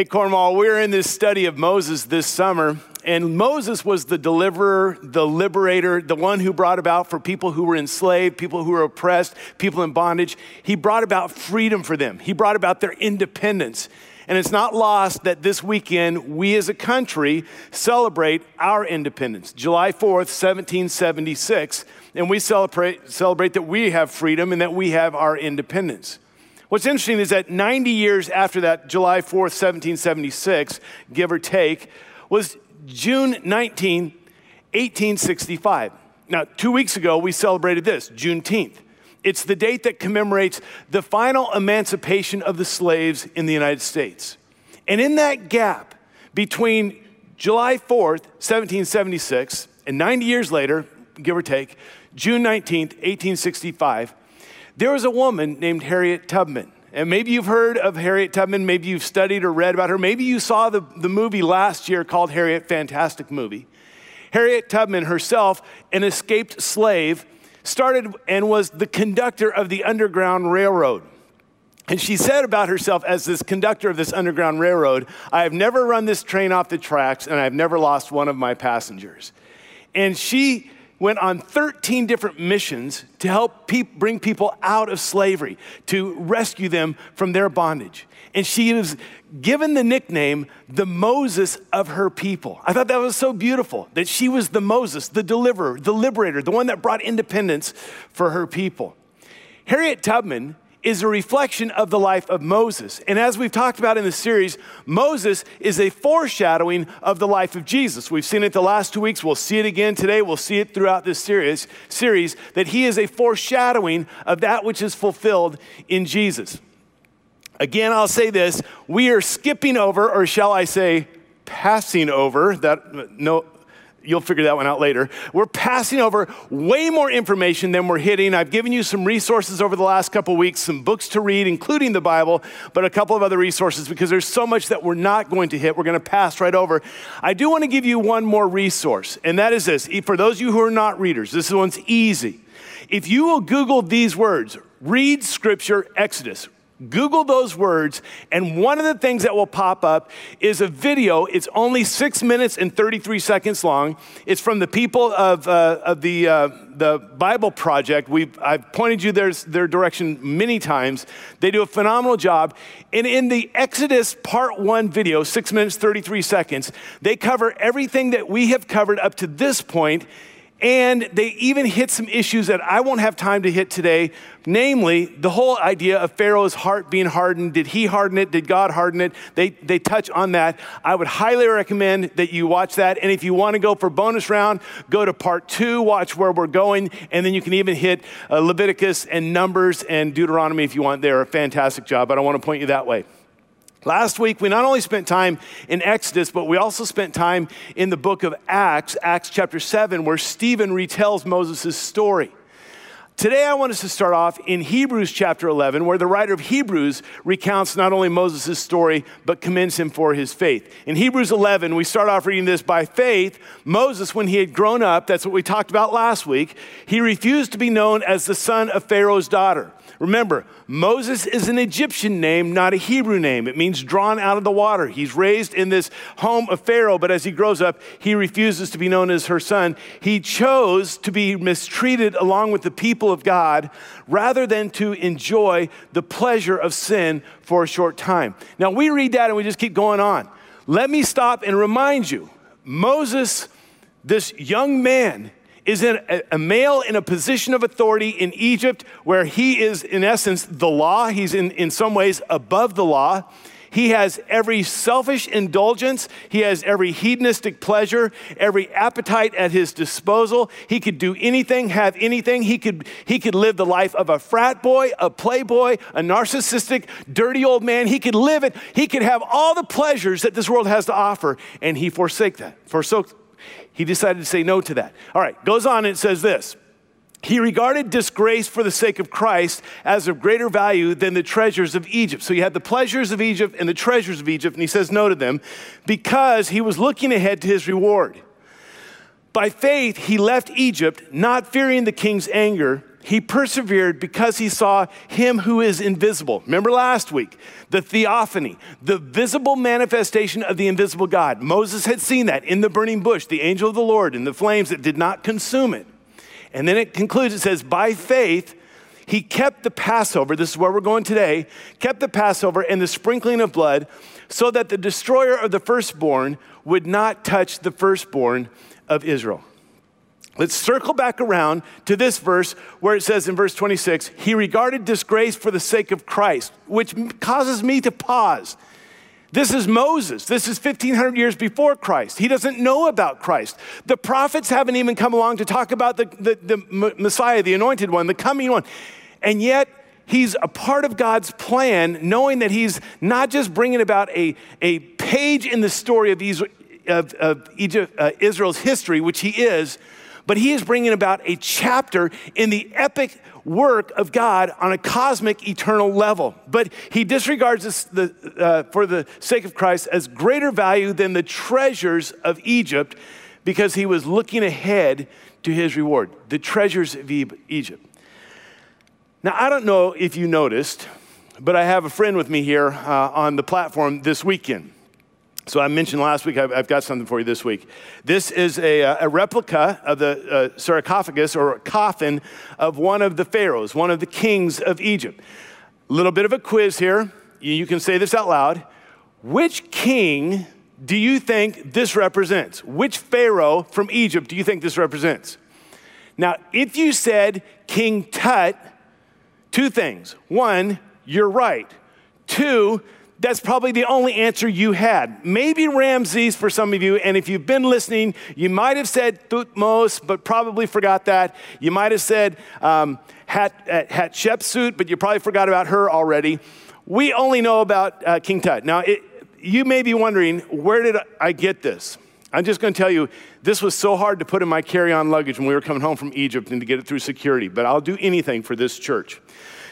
Hey, Cornwall, we're in this study of Moses this summer, and Moses was the deliverer, the liberator, the one who brought about for people who were enslaved, people who were oppressed, people in bondage. He brought about freedom for them, he brought about their independence. And it's not lost that this weekend we as a country celebrate our independence, July 4th, 1776. And we celebrate, celebrate that we have freedom and that we have our independence. What's interesting is that 90 years after that, July 4th, 1776, give or take, was June 19, 1865. Now, two weeks ago, we celebrated this, Juneteenth. It's the date that commemorates the final emancipation of the slaves in the United States. And in that gap between July 4th, 1776, and 90 years later, give or take, June 19th, 1865, there was a woman named Harriet Tubman. And maybe you've heard of Harriet Tubman, maybe you've studied or read about her, maybe you saw the, the movie last year called Harriet, fantastic movie. Harriet Tubman herself, an escaped slave, started and was the conductor of the Underground Railroad. And she said about herself as this conductor of this Underground Railroad, I have never run this train off the tracks and I've never lost one of my passengers. And she went on 13 different missions to help pe- bring people out of slavery, to rescue them from their bondage. And she was given the nickname the Moses of her people. I thought that was so beautiful that she was the Moses, the deliverer, the liberator, the one that brought independence for her people. Harriet Tubman is a reflection of the life of Moses. And as we've talked about in the series, Moses is a foreshadowing of the life of Jesus. We've seen it the last two weeks. We'll see it again today. We'll see it throughout this series, series that he is a foreshadowing of that which is fulfilled in Jesus. Again, I'll say this we are skipping over, or shall I say, passing over that no You'll figure that one out later. We're passing over way more information than we're hitting. I've given you some resources over the last couple weeks, some books to read, including the Bible, but a couple of other resources because there's so much that we're not going to hit. We're going to pass right over. I do want to give you one more resource, and that is this. For those of you who are not readers, this one's easy. If you will Google these words, read scripture Exodus, Google those words, and one of the things that will pop up is a video. It's only six minutes and 33 seconds long. It's from the people of, uh, of the, uh, the Bible Project. We've, I've pointed you their, their direction many times. They do a phenomenal job. And in the Exodus Part 1 video, six minutes, 33 seconds, they cover everything that we have covered up to this point and they even hit some issues that I won't have time to hit today, namely the whole idea of Pharaoh's heart being hardened. Did he harden it? Did God harden it? They, they touch on that. I would highly recommend that you watch that. And if you want to go for bonus round, go to part two, watch where we're going, and then you can even hit uh, Leviticus and Numbers and Deuteronomy if you want. They're a fantastic job, but I want to point you that way. Last week, we not only spent time in Exodus, but we also spent time in the book of Acts, Acts chapter 7, where Stephen retells Moses' story. Today, I want us to start off in Hebrews chapter 11, where the writer of Hebrews recounts not only Moses' story, but commends him for his faith. In Hebrews 11, we start off reading this by faith. Moses, when he had grown up, that's what we talked about last week, he refused to be known as the son of Pharaoh's daughter. Remember, Moses is an Egyptian name, not a Hebrew name. It means drawn out of the water. He's raised in this home of Pharaoh, but as he grows up, he refuses to be known as her son. He chose to be mistreated along with the people of God rather than to enjoy the pleasure of sin for a short time. Now, we read that and we just keep going on. Let me stop and remind you Moses, this young man, is in a, a, male in a position of authority in Egypt where he is, in essence, the law. He's in, in some ways above the law. He has every selfish indulgence. He has every hedonistic pleasure, every appetite at his disposal. He could do anything, have anything. He could, he could live the life of a frat boy, a playboy, a narcissistic, dirty old man. He could live it. He could have all the pleasures that this world has to offer, and he forsake that, forsook, he decided to say no to that. All right, goes on and it says this. He regarded disgrace for the sake of Christ as of greater value than the treasures of Egypt. So he had the pleasures of Egypt and the treasures of Egypt, and he says no to them because he was looking ahead to his reward. By faith, he left Egypt, not fearing the king's anger He persevered because he saw him who is invisible. Remember last week, the theophany, the visible manifestation of the invisible God. Moses had seen that in the burning bush, the angel of the Lord, in the flames that did not consume it. And then it concludes, it says, by faith, he kept the Passover, this is where we're going today, kept the Passover and the sprinkling of blood so that the destroyer of the firstborn would not touch the firstborn of Israel. Let's circle back around to this verse where it says in verse 26, he regarded disgrace for the sake of Christ, which causes me to pause. This is Moses. This is 1500 years before Christ. He doesn't know about Christ. The prophets haven't even come along to talk about the, the, the Messiah, the anointed one, the coming one. And yet, he's a part of God's plan, knowing that he's not just bringing about a, a page in the story of, of, of Egypt, uh, Israel's history, which he is, but he is bringing about a chapter in the epic work of God on a cosmic, eternal level. But he disregards this the, uh, for the sake of Christ as greater value than the treasures of Egypt because he was looking ahead to his reward, the treasures of Egypt. Now, I don't know if you noticed, but I have a friend with me here uh, on the platform this weekend. So I mentioned last week, I've, I've, got something for you this week. This is a, uh, a replica of the uh, sarcophagus or coffin of one of the pharaohs, one of the kings of Egypt. A little bit of a quiz here. You can say this out loud. Which king do you think this represents? Which pharaoh from Egypt do you think this represents? Now, if you said King Tut, two things. One, you're right. Two, that's probably the only answer you had. Maybe Ramses for some of you, and if you've been listening, you might have said Thutmose, but probably forgot that. You might have said um, Hat, uh, Hatshepsut, but you probably forgot about her already. We only know about uh, King Tut. Now, it, you may be wondering, where did I get this? I'm just going to tell you, this was so hard to put in my carry on luggage when we were coming home from Egypt and to get it through security, but I'll do anything for this church.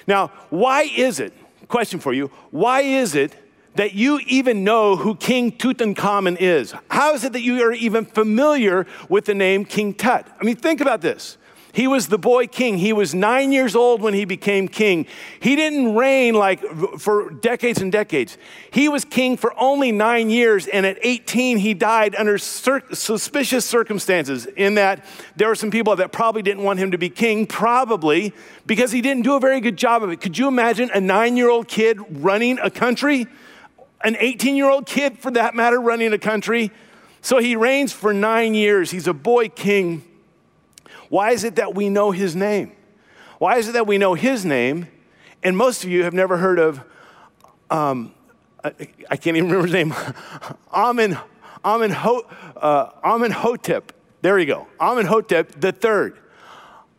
Now, why is it question for you. Why is it that you even know who King Tutankhamun is? How is it that you are even familiar with the name King Tut? I mean, think about this. He was the boy king. He was nine years old when he became king. He didn't reign like for decades and decades. He was king for only nine years, and at 18, he died under suspicious circumstances. In that there were some people that probably didn't want him to be king, probably because he didn't do a very good job of it. Could you imagine a nine year old kid running a country? An 18 year old kid, for that matter, running a country? So he reigns for nine years. He's a boy king. Why is it that we know his name? Why is it that we know his name? And most of you have never heard of, um, I, I, can't even remember his name, Amen, Amen, uh, Amenhotep. There you go, Amenhotep the third.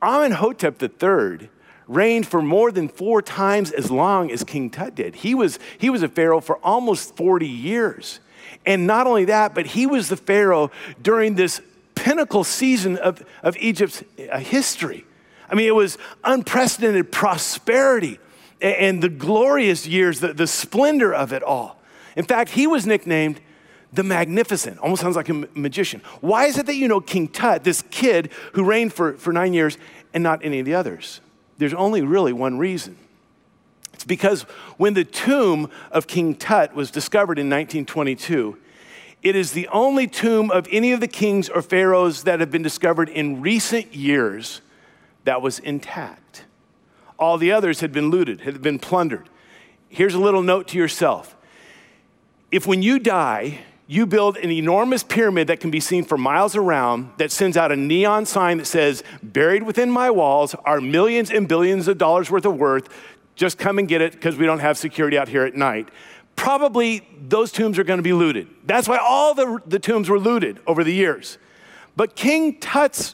Amenhotep the third reigned for more than four times as long as King Tut did. He was, he was a pharaoh for almost 40 years. And not only that, but he was the pharaoh during this pinnacle season of, of Egypt's uh, history. I mean, it was unprecedented prosperity and the glorious years, the, the splendor of it all. In fact, he was nicknamed the Magnificent, almost sounds like a magician. Why is it that you know King Tut, this kid who reigned for, for nine years, and not any of the others? There's only really one reason. It's because when the tomb of King Tut was discovered in 1922, it is the only tomb of any of the kings or pharaohs that have been discovered in recent years that was intact. All the others had been looted, had been plundered. Here's a little note to yourself. If when you die, you build an enormous pyramid that can be seen for miles around that sends out a neon sign that says, Buried within my walls are millions and billions of dollars worth of worth. Just come and get it because we don't have security out here at night probably those tombs are going to be looted. That's why all the, the tombs were looted over the years. But King Tut's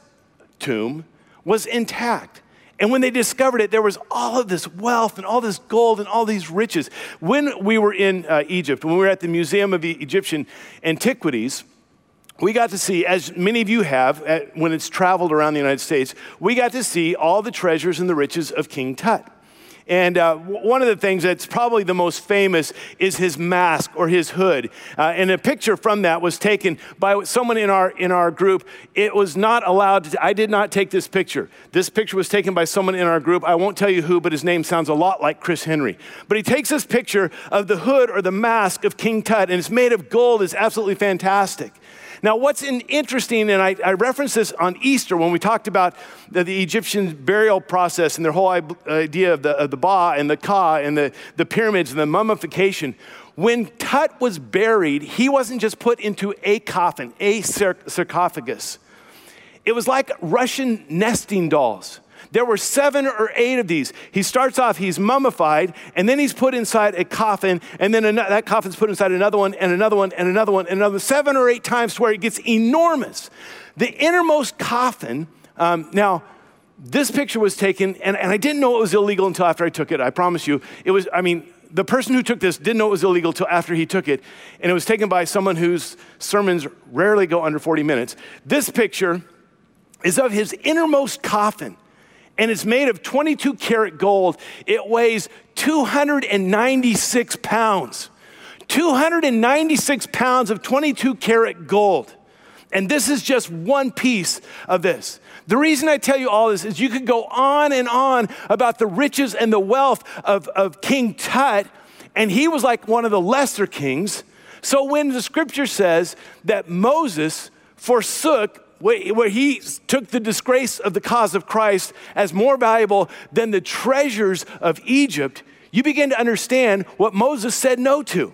tomb was intact. And when they discovered it, there was all of this wealth and all this gold and all these riches. When we were in uh, Egypt, when we were at the Museum of Egyptian Antiquities, we got to see, as many of you have at, when it's traveled around the United States, we got to see all the treasures and the riches of King Tut. And uh, one of the things that's probably the most famous is his mask or his hood. Uh, and a picture from that was taken by someone in our, in our group. It was not allowed, to, I did not take this picture. This picture was taken by someone in our group. I won't tell you who, but his name sounds a lot like Chris Henry. But he takes this picture of the hood or the mask of King Tut, and it's made of gold. It's absolutely fantastic. Now, what's interesting, and I, I referenced this on Easter when we talked about the, the, Egyptian burial process and their whole idea of the, of the Ba and the Ka and the, the pyramids and the mummification. When Tut was buried, he wasn't just put into a coffin, a sarcophagus. It was like Russian nesting dolls. There were seven or eight of these. He starts off, he's mummified, and then he's put inside a coffin, and then another, that coffin's put inside another one, and another one, and another one, and another seven or eight times to where it gets enormous. The innermost coffin, um, now, this picture was taken, and, and I didn't know it was illegal until after I took it. I promise you. It was, I mean, the person who took this didn't know it was illegal until after he took it, and it was taken by someone whose sermons rarely go under 40 minutes. This picture is of his innermost coffin and it's made of 22 karat gold. It weighs 296 pounds. 296 pounds of 22 karat gold. And this is just one piece of this. The reason I tell you all this is you could go on and on about the riches and the wealth of, of King Tut, and he was like one of the lesser kings. So when the scripture says that Moses forsook where he took the disgrace of the cause of Christ as more valuable than the treasures of Egypt, you begin to understand what Moses said no to.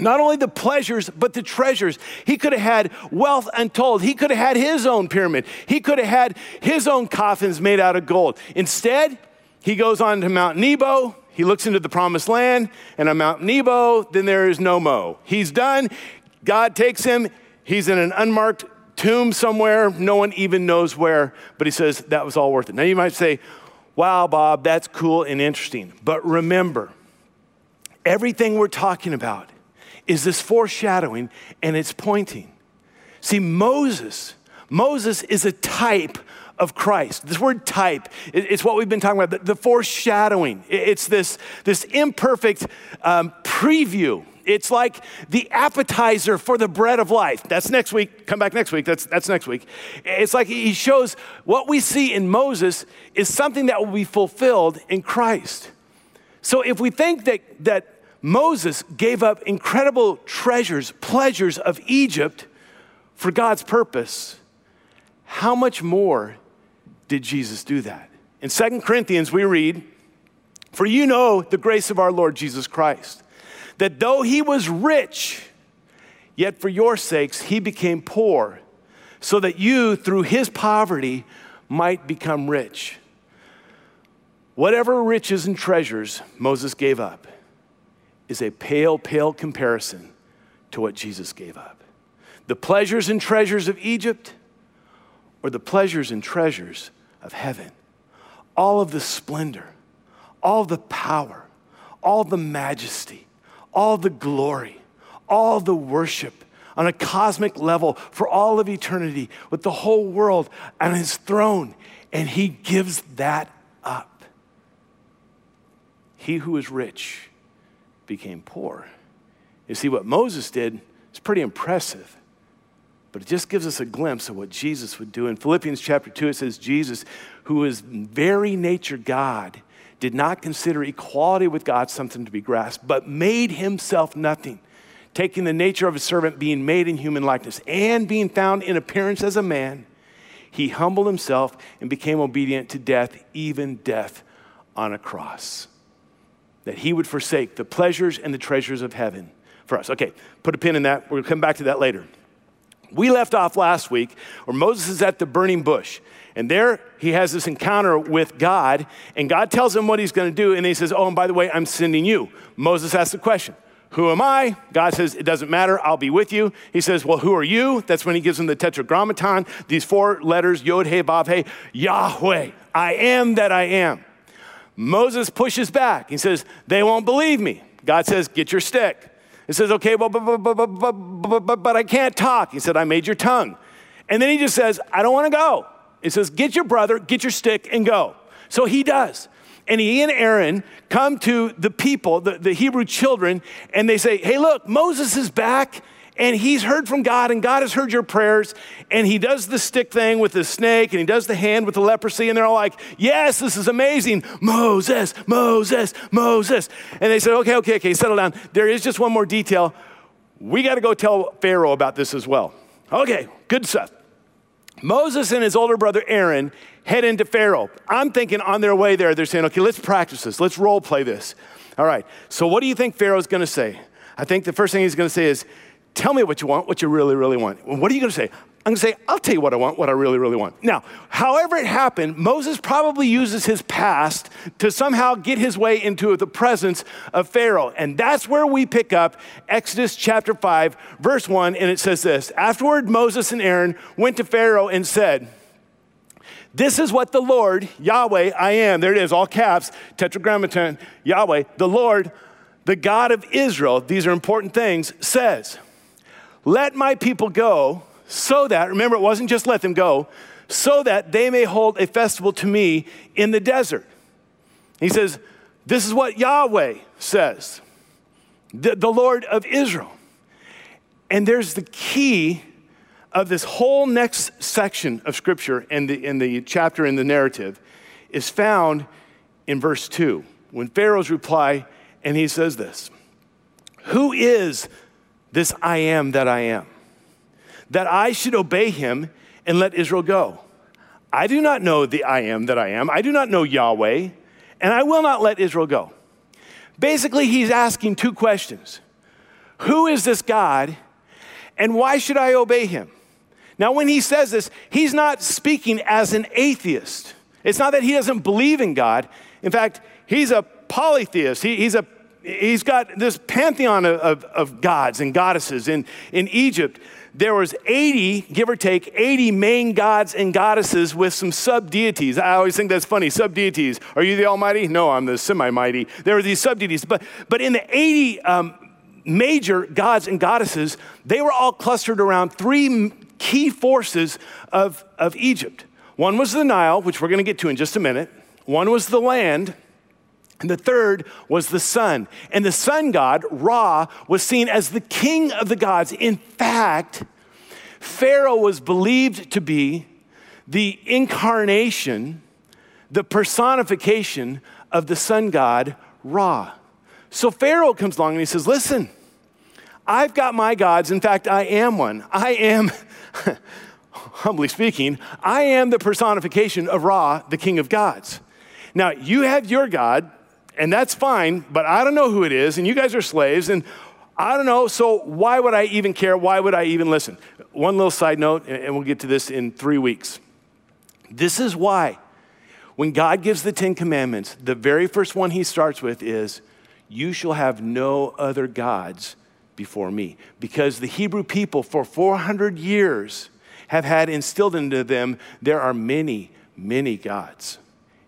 Not only the pleasures, but the treasures. He could have had wealth untold. He could have had his own pyramid. He could have had his own coffins made out of gold. Instead, he goes on to Mount Nebo. He looks into the promised land, and on Mount Nebo, then there is no mo. He's done. God takes him. He's in an unmarked tomb somewhere, no one even knows where, but he says that was all worth it. Now you might say, wow, Bob, that's cool and interesting. But remember, everything we're talking about is this foreshadowing and it's pointing. See, Moses, Moses is a type of Christ. This word type, it's what we've been talking about, the, foreshadowing. It's this, this imperfect um, preview it's like the appetizer for the bread of life. That's next week. Come back next week. That's, that's next week. It's like he shows what we see in Moses is something that will be fulfilled in Christ. So if we think that, that Moses gave up incredible treasures, pleasures of Egypt for God's purpose, how much more did Jesus do that? In Second Corinthians, we read, For you know the grace of our Lord Jesus Christ that though he was rich, yet for your sakes he became poor, so that you, through his poverty, might become rich. Whatever riches and treasures Moses gave up is a pale, pale comparison to what Jesus gave up. The pleasures and treasures of Egypt or the pleasures and treasures of heaven. All of the splendor, all the power, all the majesty, all the glory, all the worship on a cosmic level for all of eternity with the whole world on his throne. And he gives that up. He who is rich became poor. You see, what Moses did is pretty impressive, but it just gives us a glimpse of what Jesus would do. In Philippians chapter 2, it says, Jesus, who is very nature God, did not consider equality with God something to be grasped, but made himself nothing, taking the nature of a servant, being made in human likeness, and being found in appearance as a man, he humbled himself and became obedient to death, even death on a cross. That he would forsake the pleasures and the treasures of heaven for us. Okay, put a pin in that. We'll come back to that later. We left off last week where Moses is at the burning bush. And there he has this encounter with God, and God tells him what he's going to do. And he says, Oh, and by the way, I'm sending you. Moses asks the question, Who am I? God says, It doesn't matter. I'll be with you. He says, Well, who are you? That's when he gives him the tetragrammaton, these four letters, Yod, He, Vav, He, Yahweh. I am that I am. Moses pushes back. He says, They won't believe me. God says, Get your stick. He says, Okay, well, but, but, but, but, but, but, but I can't talk. He said, I made your tongue. And then he just says, I don't want to go. It says, Get your brother, get your stick, and go. So he does. and he and Aaron come to the people, the, the Hebrew children, and they say, Hey, look, Moses is back and he's heard from God, and God has heard your prayers. And he does the stick thing with the snake, and he does the hand with the leprosy, and they're all like, Yes, this is amazing. Moses, Moses, Moses. And they said, Okay, okay, okay, settle down. There is just one more detail. We got to go tell Pharaoh about this as well. Okay, good stuff. Moses and his older brother Aaron head into Pharaoh. I'm thinking on their way there, they're saying, okay, let's practice this. Let's role play this. All right. So, what do you think Pharaoh's going to say? I think the first thing he's going to say is, Tell me what you want, what you really, really want. What are you going to say? I'm going to say, I'll tell you what I want, what I really, really want. Now, however it happened, Moses probably uses his past to somehow get his way into the presence of Pharaoh. And that's where we pick up Exodus chapter 5, verse 1, and it says this Afterward, Moses and Aaron went to Pharaoh and said, this is what the Lord, Yahweh, I am, there it is, all caps, tetragrammaton, Yahweh, the Lord, the God of Israel, these are important things, says. Let my people go so that, remember, it wasn't just let them go, so that they may hold a festival to me in the desert. He says, This is what Yahweh says, the, the Lord of Israel. And there's the key of this whole next section of scripture in the, in the chapter in the narrative is found in verse 2 when Pharaoh's reply, and he says this Who is this I am that I am, that I should obey him and let Israel go. I do not know the I am that I am. I do not know Yahweh, and I will not let Israel go. Basically, he's asking two questions Who is this God, and why should I obey him? Now, when he says this, he's not speaking as an atheist. It's not that he doesn't believe in God. In fact, he's a polytheist. He, he's a he's got this pantheon of, of, of, gods and goddesses. In, in Egypt, there was 80, give or take, 80 main gods and goddesses with some sub-deities. I always think that's funny, sub-deities. Are you the almighty? No, I'm the semi-mighty. There are these sub-deities. But, but in the 80 um, major gods and goddesses, they were all clustered around three key forces of, of Egypt. One was the Nile, which we're going to get to in just a minute. One was the land, and the third was the sun. And the sun god, Ra, was seen as the king of the gods. In fact, Pharaoh was believed to be the incarnation, the personification of the sun god, Ra. So Pharaoh comes along and he says, Listen, I've got my gods. In fact, I am one. I am, humbly speaking, I am the personification of Ra, the king of gods. Now, you have your God, and that's fine, but I don't know who it is, and you guys are slaves, and I don't know, so why would I even care? Why would I even listen? One little side note, and we'll get to this in three weeks. This is why, when God gives the Ten Commandments, the very first one he starts with is, You shall have no other gods before me. Because the Hebrew people, for 400 years, have had instilled into them, there are many, many gods.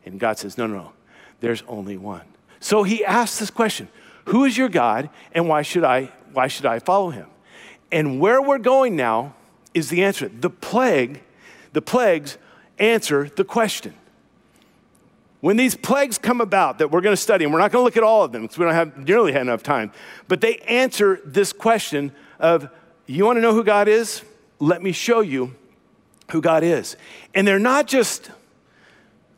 And God says, No, no, no, there's only one. So he asks this question Who is your God and why should I, why should I follow him? And where we're going now is the answer. The plague, the plagues answer the question. When these plagues come about that we're going to study, and we're not going to look at all of them because we don't have nearly enough time, but they answer this question of, you want to know who God is? Let me show you who God is. And they're not just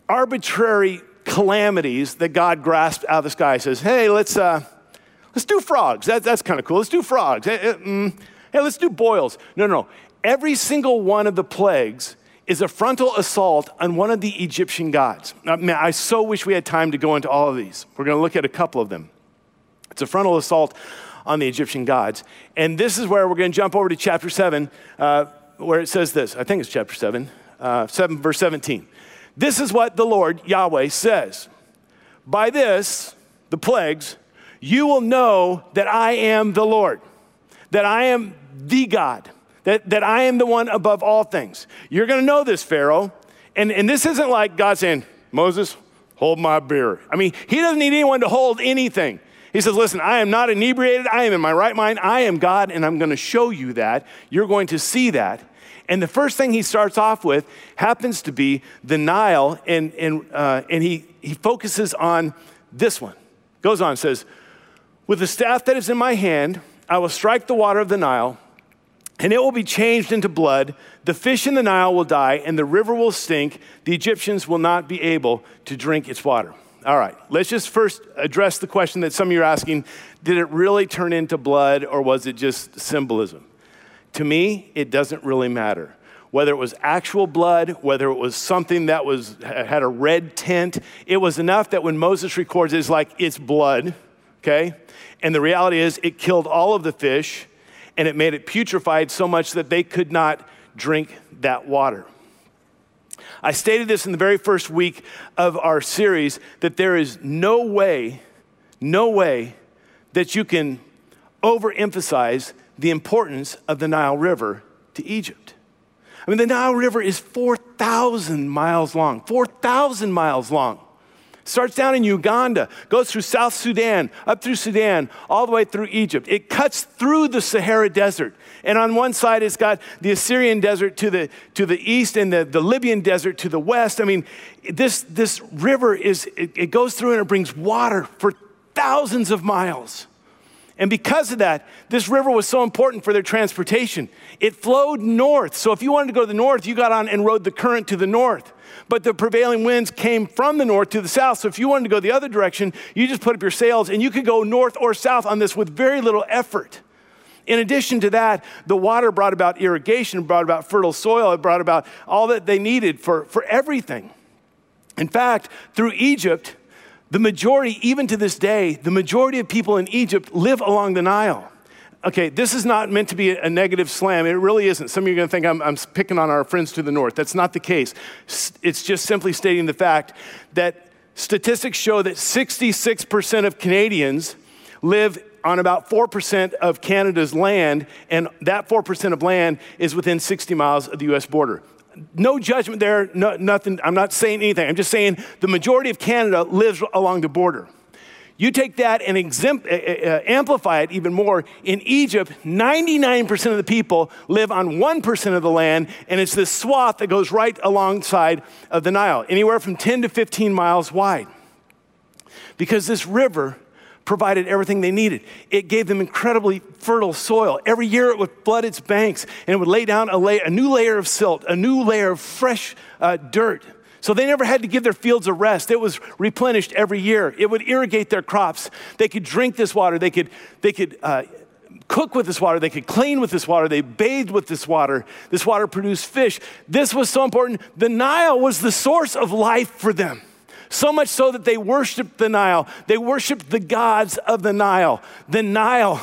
arbitrary calamities that God grasped out of the sky. He says, hey, let's, uh, let's do frogs. That, that's kind of cool. Let's do frogs. Hey, mm, hey, let's do boils. No, no, no. Every single one of the plagues is a frontal assault on one of the Egyptian gods. Man, I so wish we had time to go into all of these. We're going to look at a couple of them. It's a frontal assault on the Egyptian gods. And this is where we're going to jump over to chapter 7, uh, where it says this. I think it's chapter 7, uh, 7, verse 17. This is what the Lord Yahweh says By this, the plagues, you will know that I am the Lord, that I am the God, that, that I am the one above all things. You're to know this, Pharaoh. And, and this isn't like God saying, Moses, hold my beer. I mean, he doesn't need anyone to hold anything. He says, Listen, I am not inebriated. I am in my right mind. I am God, and I'm going to show you that. You're going to see that. And the first thing he starts off with happens to be the Nile, and, and, uh, and he, he focuses on this one. Goes on, says, With the staff that is in my hand, I will strike the water of the Nile, and it will be changed into blood. The fish in the Nile will die, and the river will stink. The Egyptians will not be able to drink its water. All right, let's just first address the question that some of you are asking Did it really turn into blood, or was it just symbolism? To me, it doesn't really matter. Whether it was actual blood, whether it was something that was, had a red tint, it was enough that when Moses records it, it's like, it's blood, okay? And the reality is, it killed all of the fish and it made it putrefied so much that they could not drink that water. I stated this in the very first week of our series that there is no way, no way that you can overemphasize the importance of the Nile River to Egypt. I mean, the Nile River is 4,000 miles long, 4,000 miles long. Starts down in Uganda, goes through South Sudan, up through Sudan, all the way through Egypt. It cuts through the Sahara Desert. And on one side, it's got the Assyrian desert to the, to the east and the, the Libyan desert to the west. I mean, this, this river is, it, it goes through and it brings water for thousands of miles. And because of that, this river was so important for their transportation. It flowed north. So if you wanted to go to the north, you got on and rode the current to the north but the prevailing winds came from the north to the south. So if you wanted to go the other direction, you just put up your sails and you could go north or south on this with very little effort. In addition to that, the water brought about irrigation, brought about fertile soil, it brought about all that they needed for, for everything. In fact, through Egypt, the majority, even to this day, the majority of people in Egypt live along the Nile okay, this is not meant to be a negative slam. It really isn't. Some of you are going to think I'm, I'm picking on our friends to the north. That's not the case. It's just simply stating the fact that statistics show that 66% of Canadians live on about 4% of Canada's land, and that 4% of land is within 60 miles of the US border. No judgment there, no, nothing. I'm not saying anything. I'm just saying the majority of Canada lives along the border. You take that and exempt, uh, uh, amplify it even more. In Egypt, 99% of the people live on 1% of the land, and it's this swath that goes right alongside of the Nile, anywhere from 10 to 15 miles wide. Because this river provided everything they needed. It gave them incredibly fertile soil. Every year it would flood its banks and it would lay down a, lay, a new layer of silt, a new layer of fresh uh, dirt so they never had to give their fields a rest. It was replenished every year. It would irrigate their crops. They could drink this water. They could, they could uh, cook with this water. They could clean with this water. They bathed with this water. This water produced fish. This was so important. The Nile was the source of life for them. So much so that they worshiped the Nile. They worshiped the gods of the Nile. The Nile,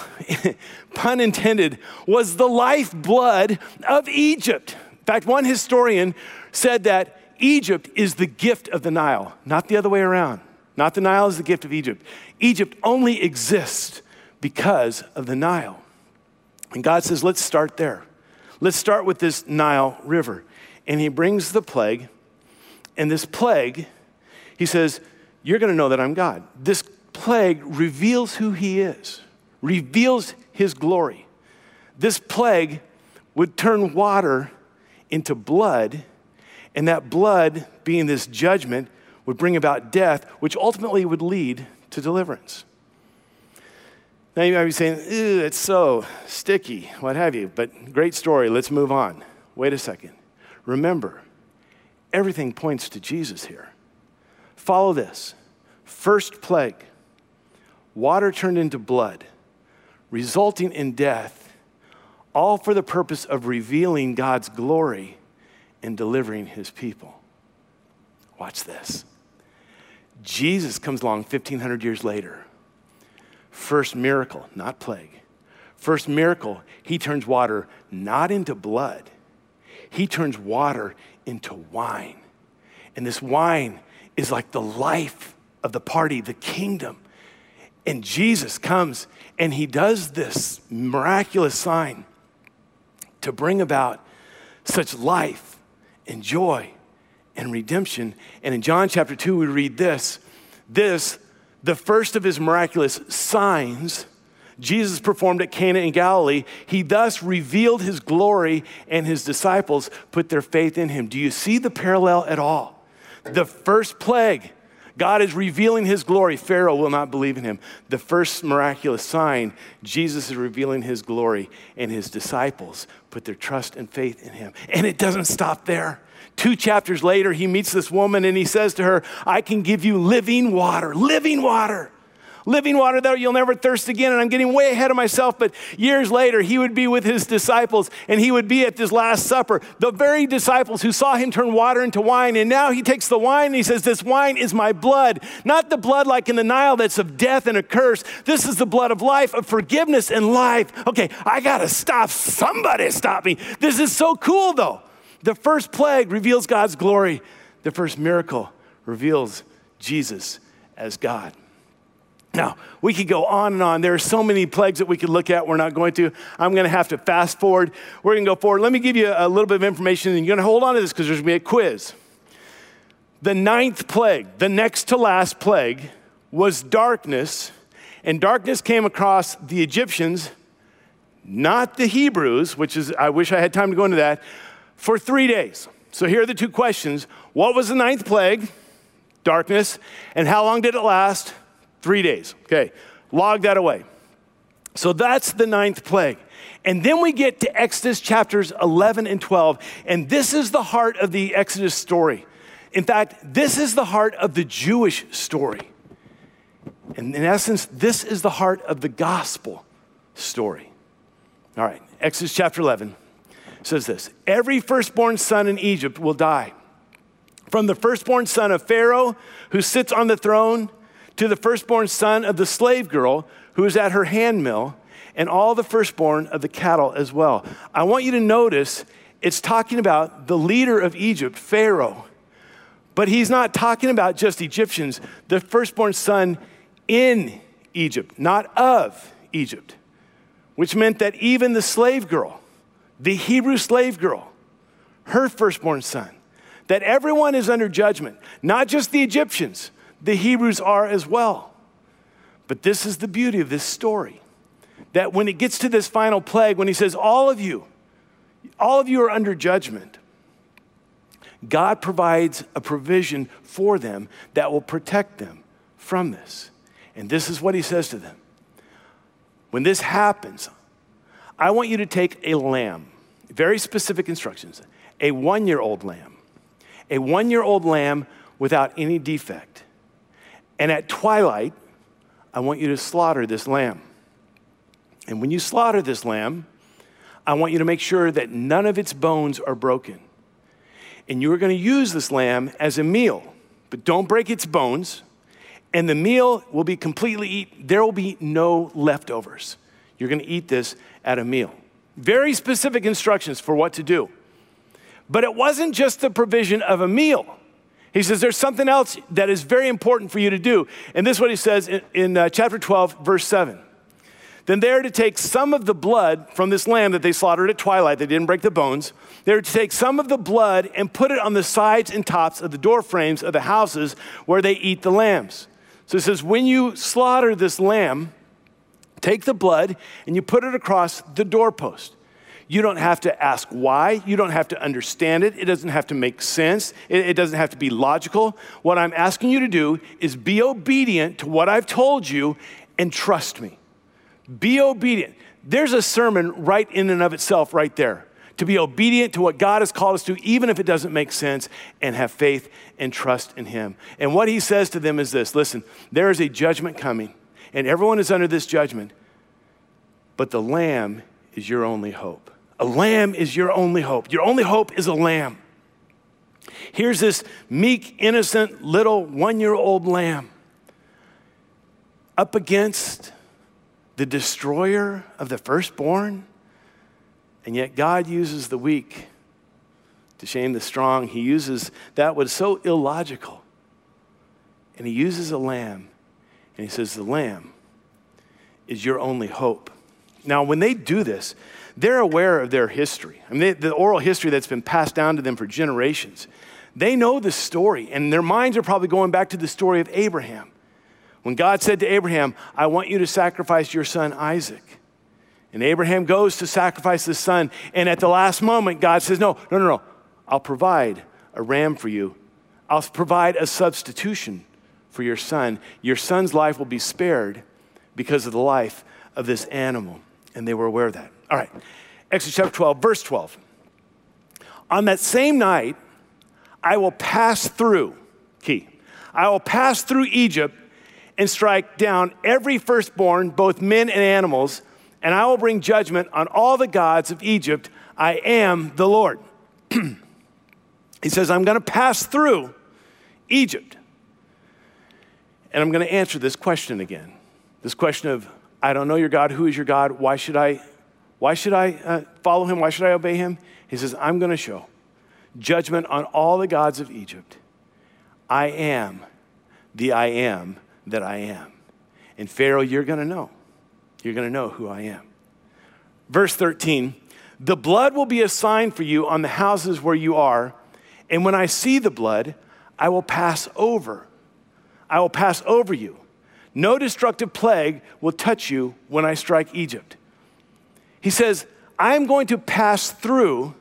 pun intended, was the lifeblood of Egypt. In fact, one historian said that Egypt is the gift of the Nile, not the other way around. Not the Nile is the gift of Egypt. Egypt only exists because of the Nile. And God says, let's start there. Let's start with this Nile River. And he brings the plague. And this plague, he says, You're going to know that I'm God. This plague reveals who he is, reveals his glory. This plague would turn water into blood and that blood, being this judgment, would bring about death, which ultimately would lead to deliverance. Now you might be saying, Ew, it's so sticky, what have you, but great story, let's move on. Wait a second. Remember, everything points to Jesus here. Follow this. First plague, water turned into blood, resulting in death, all for the purpose of revealing God's glory and delivering his people. Watch this. Jesus comes along 1500 years later. First miracle, not plague. First miracle, he turns water not into blood, he turns water into wine. And this wine is like the life of the party, the kingdom. And Jesus comes and he does this miraculous sign to bring about such life and joy and redemption. And in John chapter 2, we read this this, the first of his miraculous signs. Jesus performed at Cana in Galilee. He thus revealed his glory, and his disciples put their faith in him. Do you see the parallel at all? The first plague, God is revealing his glory. Pharaoh will not believe in him. The first miraculous sign, Jesus is revealing his glory, and his disciples put their trust and faith in him. And it doesn't stop there. Two chapters later, he meets this woman and he says to her, I can give you living water, living water living water that you'll never thirst again. And I'm getting way ahead of myself, but years later, he would be with his disciples and he would be at this Last Supper. The very disciples who saw him turn water into wine. And now he takes the wine and he says, This wine is my blood. Not the blood like in the Nile that's of death and a curse. This is the blood of life, of forgiveness and life. Okay, I gotta stop. Somebody stop me. This is so cool though. The first plague reveals God's glory, the first miracle reveals Jesus as God. Now, we could go on and on. There are so many plagues that we could look at. We're not going to. I'm going to have to fast forward. We're going to go forward. Let me give you a little bit of information, and you're going to hold on to this because there's going to be a quiz. The ninth plague, the next to last plague, was darkness, and darkness came across the Egyptians, not the Hebrews, which is, I wish I had time to go into that, for three days. So here are the two questions What was the ninth plague? Darkness. And how long did it last? Three days. Okay, log that away. So that's the ninth plague. And then we get to Exodus chapters 11 and 12, and this is the heart of the Exodus story. In fact, this is the heart of the Jewish story. And in essence, this is the heart of the gospel story. All right, Exodus chapter 11 says this Every firstborn son in Egypt will die. From the firstborn son of Pharaoh, who sits on the throne, to the firstborn son of the slave girl who is at her handmill, and all the firstborn of the cattle as well. I want you to notice it's talking about the leader of Egypt, Pharaoh. But he's not talking about just Egyptians, the firstborn son in Egypt, not of Egypt, which meant that even the slave girl, the Hebrew slave girl, her firstborn son, that everyone is under judgment, not just the Egyptians, the Hebrews are as well. But this is the beauty of this story that when it gets to this final plague, when he says, All of you, all of you are under judgment, God provides a provision for them that will protect them from this. And this is what he says to them When this happens, I want you to take a lamb, very specific instructions, a one year old lamb, a one year old lamb without any defect and at twilight, I want you to slaughter this lamb. And when you slaughter this lamb, I want you to make sure that none of its bones are broken. And you are going to use this lamb as a meal, but don't break its bones. And the meal will be completely eat. There will be no leftovers. You're going to eat this at a meal. Very specific instructions for what to do. But it wasn't just the provision of a meal. He says, There's something else that is very important for you to do. And this is what he says in, in uh, chapter 12, verse 7. Then they are to take some of the blood from this lamb that they slaughtered at twilight, they didn't break the bones. They are to take some of the blood and put it on the sides and tops of the door frames of the houses where they eat the lambs. So it says, When you slaughter this lamb, take the blood and you put it across the doorpost. You don't have to ask why. You don't have to understand it. It doesn't have to make sense. It, it, doesn't have to be logical. What I'm asking you to do is be obedient to what I've told you and trust me. Be obedient. There's a sermon right in and of itself, right there. To be obedient to what God has called us to, even if it doesn't make sense, and have faith and trust in Him. And what He says to them is this listen, there is a judgment coming, and everyone is under this judgment, but the Lamb is your only hope. A lamb is your only hope. Your only hope is a lamb. Here's this meek, innocent, little one year old lamb up against the destroyer of the firstborn. And yet, God uses the weak to shame the strong. He uses that was so illogical. And He uses a lamb, and He says, The lamb is your only hope. Now, when they do this, they're aware of their history. I mean, they, the oral history that's been passed down to them for generations. They know the story, and their minds are probably going back to the story of Abraham. When God said to Abraham, I want you to sacrifice your son Isaac. And Abraham goes to sacrifice the son, and at the last moment, God says, No, no, no, no. I'll provide a ram for you, I'll provide a substitution for your son. Your son's life will be spared because of the life of this animal. And they were aware of that. All right, Exodus chapter 12, verse 12. On that same night, I will pass through, key, I will pass through Egypt and strike down every firstborn, both men and animals, and I will bring judgment on all the gods of Egypt. I am the Lord. he says, I'm going to pass through Egypt. And I'm going to answer this question again. This question of, I don't know your God. Who is your God? Why should I, why should I uh, follow him? Why should I obey him? He says, I'm going to show judgment on all the gods of Egypt. I am the I am that I am. And Pharaoh, you're going to know. You're going to know who I am. Verse 13 The blood will be a sign for you on the houses where you are, and when I see the blood, I will pass over. I will pass over you. No destructive plague will touch you when I strike Egypt. He says, I'm going to pass through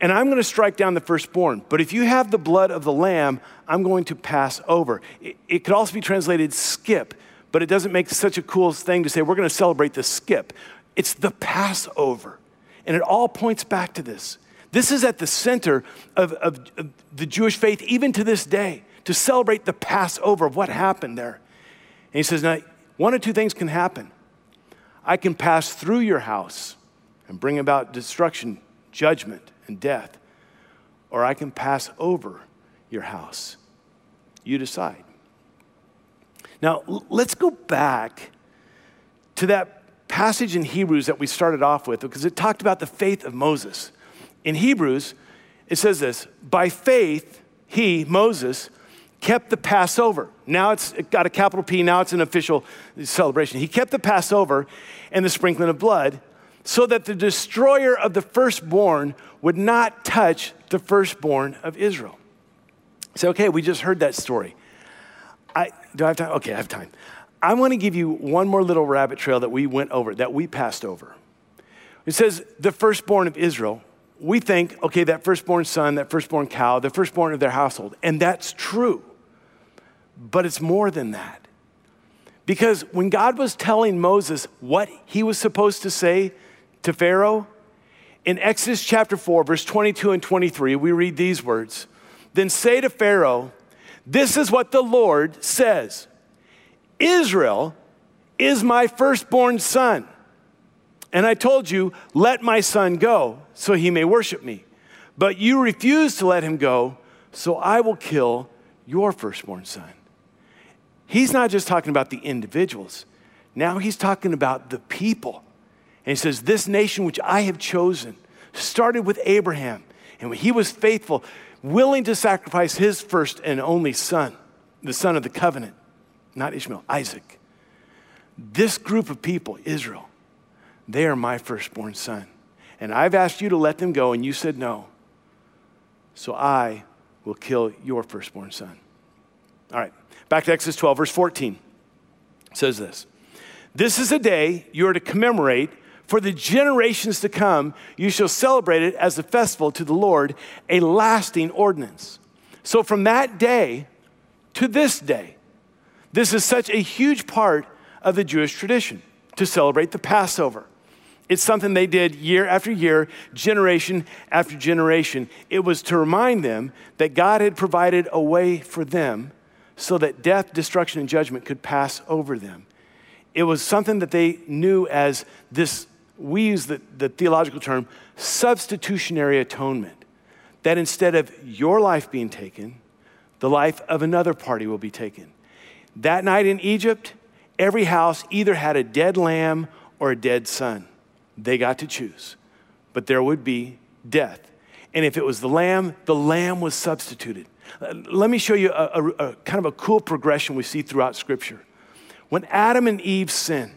and I'm going to strike down the firstborn. But if you have the blood of the lamb, I'm going to pass over. It, could also be translated skip, but it doesn't make such a cool thing to say we're going to celebrate the skip. It's the Passover. And it all points back to this. This is at the center of, of, of the Jewish faith, even to this day, to celebrate the Passover of what happened there. And he says, now, one of two things can happen. I can pass through your house and bring about destruction, judgment and death, or I can pass over your house. You decide. Now, let's go back to that passage in Hebrews that we started off with because it talked about the faith of Moses. In Hebrews, it says this By faith, he, Moses, kept the Passover. Now it's got a capital P, now it's an official celebration. He kept the Passover and the sprinkling of blood so that the destroyer of the firstborn would not touch the firstborn of Israel. Say, okay, we just heard that story. I, do I have time? Okay, I have time. I want to give you one more little rabbit trail that we went over, that we passed over. It says the firstborn of Israel. We think, okay, that firstborn son, that firstborn cow, the firstborn of their household. And that's true. But it's more than that. Because when God was telling Moses what he was supposed to say to Pharaoh, in Exodus chapter 4, verse 22 and 23, we read these words Then say to Pharaoh, This is what the Lord says Israel is my firstborn son. And I told you, Let my son go, so he may worship me. But you refuse to let him go, so I will kill your firstborn son. He's not just talking about the individuals, now he's talking about the people. And he says, This nation which I have chosen started with Abraham. And when he was faithful, willing to sacrifice his first and only son, the son of the covenant, not Ishmael, Isaac. This group of people, Israel, they are my firstborn son. And I've asked you to let them go, and you said no. So I will kill your firstborn son. All right, back to Exodus 12, verse 14. It says this This is a day you are to commemorate for the generations to come, you shall celebrate it as a festival to the Lord, a lasting ordinance. So from that day to this day, this is such a huge part of the Jewish tradition to celebrate the Passover. It's something they did year after year, generation after generation. It was to remind them that God had provided a way for them so that death, destruction, and judgment could pass over them. It was something that they knew as this we use the, the theological term substitutionary atonement. That instead of your life being taken, the life of another party will be taken. That night in Egypt, every house either had a dead lamb or a dead son. They got to choose, but there would be death. And if it was the lamb, the lamb was substituted. Uh, let me show you a, a, a kind of a cool progression we see throughout Scripture. When Adam and Eve sinned,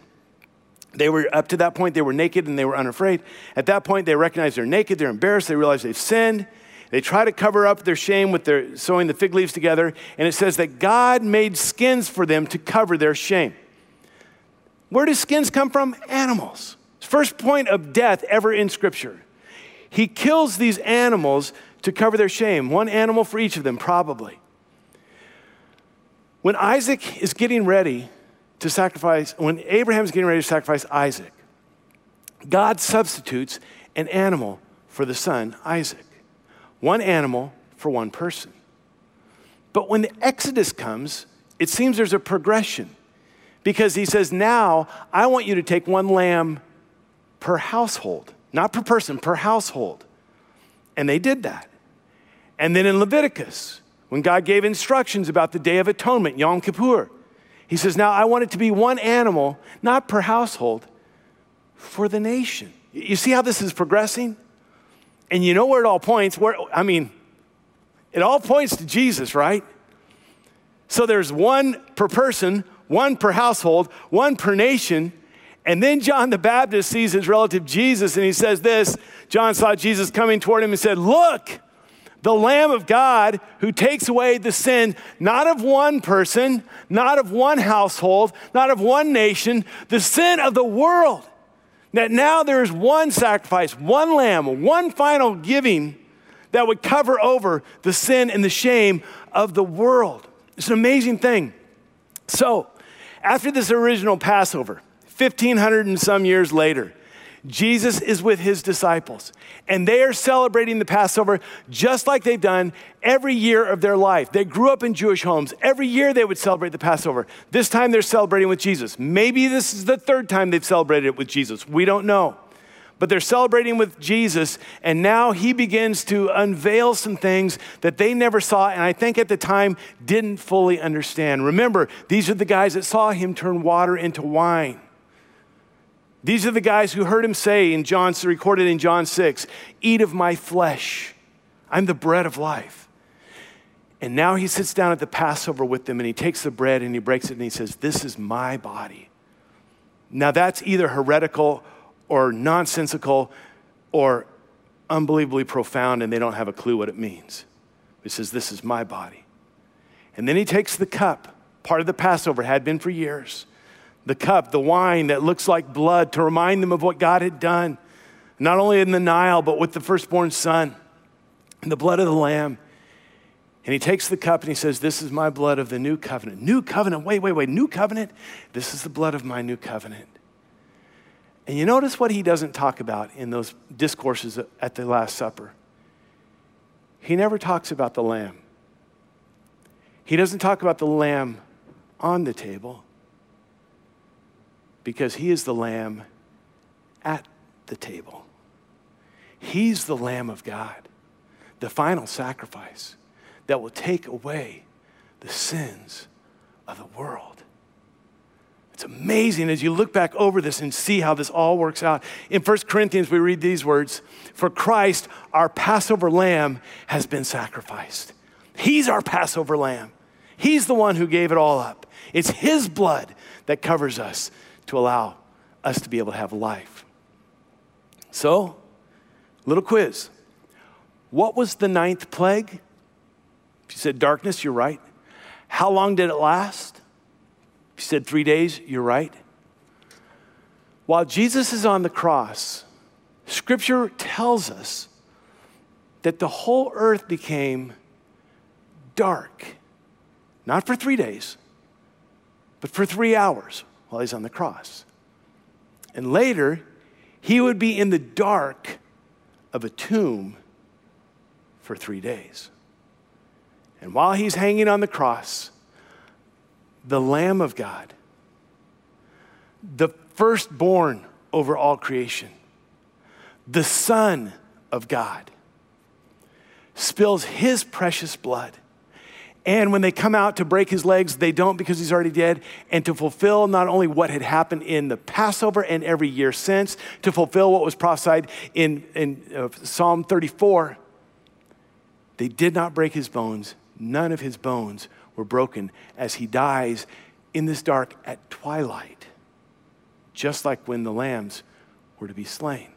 they were, up to that point, they were naked and they were unafraid. At that point, they recognize they're naked, they're embarrassed, they realize they've sinned. They try to cover up their shame with their sewing the fig leaves together, and it says that God made skins for them to cover their shame. Where do skins come from? Animals. First point of death ever in Scripture. He kills these animals to cover their shame, one animal for each of them, probably. When Isaac is getting ready to sacrifice, when Abraham is getting ready to sacrifice Isaac, God substitutes an animal for the son, Isaac. One animal for one person. But when the Exodus comes, it seems there's a progression because he says, Now I want you to take one lamb per household, not per person, per household. And they did that. And then in Leviticus, when God gave instructions about the Day of Atonement, Yom Kippur, he says, Now I want it to be one animal, not per household, for the nation. You see how this is progressing? And you know where it all points? Where I mean, it all points to Jesus, right? So there's one per person, one per household, one per nation. And then John the Baptist sees his relative Jesus and he says this John saw Jesus coming toward him and said, Look, the Lamb of God who takes away the sin, not of one person, not of one household, not of one nation, the sin of the world. That now there is one sacrifice, one lamb, one final giving that would cover over the sin and the shame of the world. It's an amazing thing. So, after this original Passover, 1500 and some years later, Jesus is with his disciples, and they are celebrating the Passover just like they've done every year of their life. They grew up in Jewish homes. Every year they would celebrate the Passover. This time they're celebrating with Jesus. Maybe this is the third time they've celebrated it with Jesus. We don't know. But they're celebrating with Jesus, and now he begins to unveil some things that they never saw, and I think at the time didn't fully understand. Remember, these are the guys that saw him turn water into wine. These are the guys who heard him say in John, recorded in John 6, Eat of my flesh. I'm the bread of life. And now he sits down at the Passover with them and he takes the bread and he breaks it and he says, This is my body. Now that's either heretical or nonsensical or unbelievably profound and they don't have a clue what it means. He says, This is my body. And then he takes the cup, part of the Passover had been for years the cup, the wine that looks like blood to remind them of what God had done, not only in the Nile, but with the firstborn son and the blood of the Lamb. And he takes the cup and he says, This is my blood of the new covenant. New covenant, wait, wait, wait, new covenant? This is the blood of my new covenant. And you notice what he doesn't talk about in those discourses at the Last Supper. He never talks about the lamb. He doesn't talk about the lamb on the table because he is the lamb at the table. He's the Lamb of God, the final sacrifice that will take away the sins of the world. It's amazing as you look back over this and see how this all works out. In 1 Corinthians, we read these words For Christ, our Passover lamb, has been sacrificed. He's our Passover lamb. He's the one who gave it all up. It's His blood that covers us to allow us to be able to have life. So, little quiz. What was the ninth plague? If you said, Darkness, you're right. How long did it last? If you said, Three days, you're right. While Jesus is on the cross, Scripture tells us that the whole earth became dark, not for three days, but for three hours while he's on the cross. And later, he would be in the dark of a tomb for three days. And while he's hanging on the cross, the Lamb of God, the firstborn over all creation, the Son of God, spills his precious blood and when they come out to break his legs, they don't because he's already dead. And to fulfill not only what had happened in the Passover and every year since, to fulfill what was prophesied in, in uh, Psalm 34, they did not break his bones. None of his bones were broken as he dies in this dark at twilight, just like when the lambs were to be slain.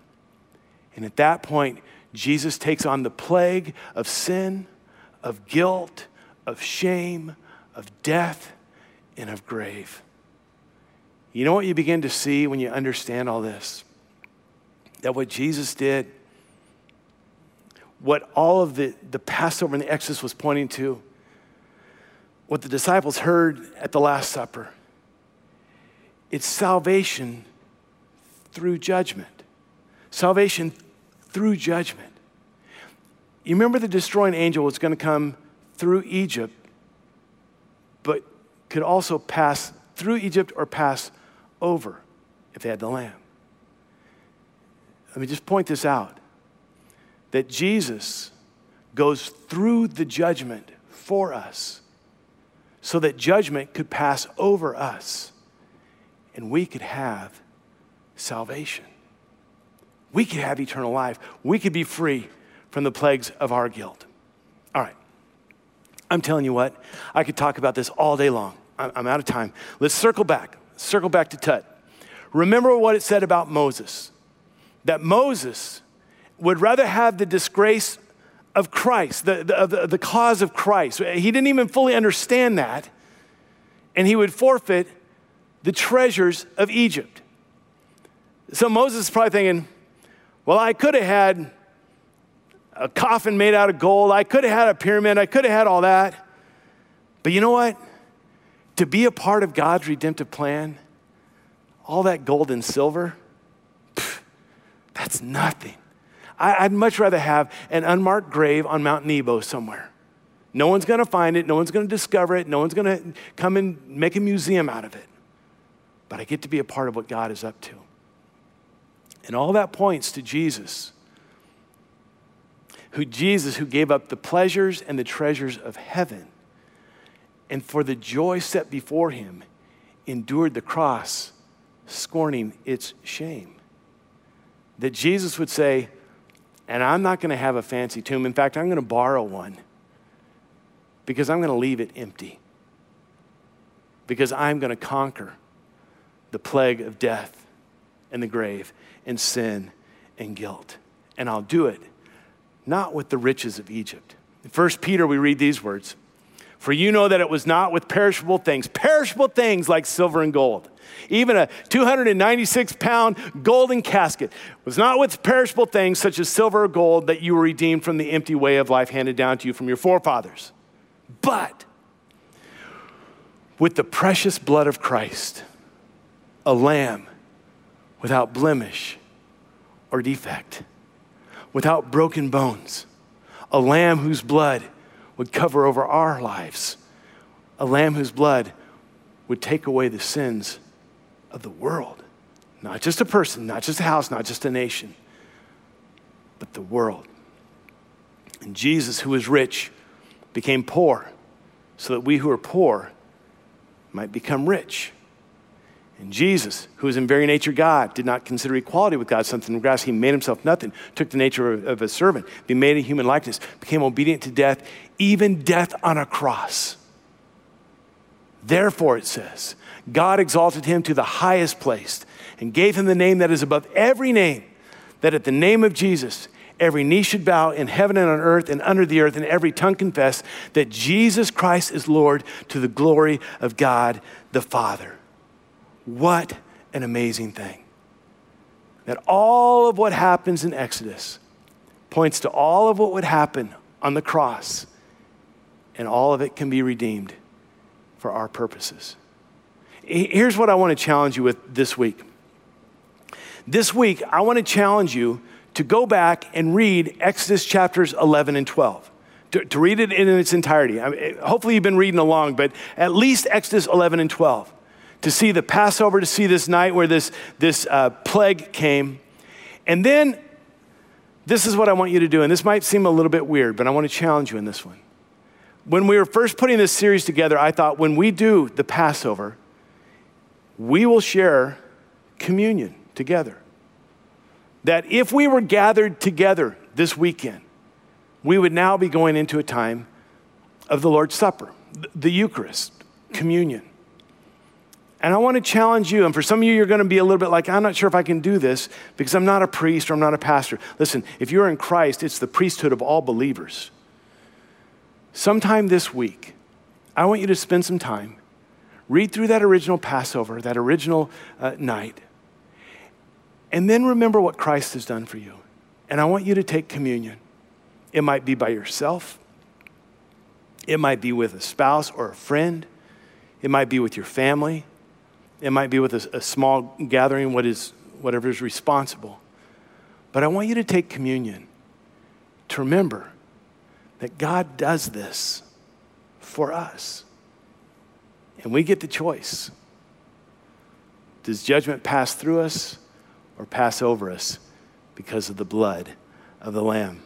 And at that point, Jesus takes on the plague of sin, of guilt, of shame, of death, and of grave. You know what you begin to see when you understand all this? That what Jesus did, what all of the, the Passover and the Exodus was pointing to, what the disciples heard at the Last Supper. It's salvation through judgment. Salvation through judgment. You remember the destroying angel was going to come through Egypt, but could also pass through Egypt or pass over if they had the lamb. Let me just point this out that Jesus goes through the judgment for us so that judgment could pass over us and we could have salvation. We could have eternal life. We could be free from the plagues of our guilt. All right. I'm telling you what, I could talk about this all day long. I'm out of time. Let's circle back. Circle back to Tut. Remember what it said about Moses that Moses would rather have the disgrace of Christ, the, the, the, the cause of Christ. He didn't even fully understand that, and he would forfeit the treasures of Egypt. So Moses is probably thinking, well, I could have had a coffin made out of gold. I could have had a pyramid. I could have had all that. But you know what? To be a part of God's redemptive plan, all that gold and silver, pff, that's nothing. I, would much rather have an unmarked grave on Mount Nebo somewhere. No one's going to find it. No one's going to discover it. No one's going to come and make a museum out of it. But I get to be a part of what God is up to. And all that points to Jesus who Jesus who gave up the pleasures and the treasures of heaven and for the joy set before him endured the cross scorning its shame. That Jesus would say and I'm not going to have a fancy tomb. In fact I'm going to borrow one because I'm going to leave it empty. Because I'm going to conquer the plague of death and the grave and sin and guilt. And I'll do it not with the riches of Egypt. In 1 Peter, we read these words For you know that it was not with perishable things, perishable things like silver and gold. Even a 296 pound golden casket was not with perishable things such as silver or gold that you were redeemed from the empty way of life handed down to you from your forefathers, but with the precious blood of Christ, a lamb without blemish or defect without broken bones, a lamb whose blood would cover over our lives, a lamb whose blood would take away the sins of the world. Not just a person, not just a house, not just a nation, but the world. And Jesus, who was rich, became poor so that we who are poor might become rich. And Jesus, who is in very nature God, did not consider equality with God something to grasp. He made himself nothing, took the nature of, of a servant, be made in human likeness, became obedient to death, even death on a cross. Therefore, it says, God exalted him to the highest place and gave him the name that is above every name, that at the name of Jesus, every knee should bow in heaven and on earth and under the earth, and every tongue confess that Jesus Christ is Lord to the glory of God the Father. What an amazing thing. That all of what happens in Exodus points to all of what would happen on the cross, and all of it can be redeemed for our purposes. Here's what I want to challenge you with this week. This week, I want to challenge you to go back and read Exodus chapters 11 and 12. To, to read it in its entirety. I mean, hopefully, you've been reading along, but at least Exodus 11 and 12 to see the Passover, to see this night where this, this uh, plague came. And then, this is what I want you to do. And this might seem a little bit weird, but I want to challenge you in this one. When we were first putting this series together, I thought when we do the Passover, we will share communion together. That if we were gathered together this weekend, we would now be going into a time of the Lord's Supper, the Eucharist, communion. And I want to challenge you, and for some of you, you're going to be a little bit like, I'm not sure if I can do this because I'm not a priest or I'm not a pastor. Listen, if you're in Christ, it's the priesthood of all believers. Sometime this week, I want you to spend some time, read through that original Passover, that original uh, night, and then remember what Christ has done for you. And I want you to take communion. It might be by yourself, It might be with a spouse or a friend. It might be with your family. It might be with a, a small gathering, what is, whatever is responsible. But I want you to take communion to remember that God does this for us. And we get the choice. Does judgment pass through us or pass over us because of the blood of the Lamb?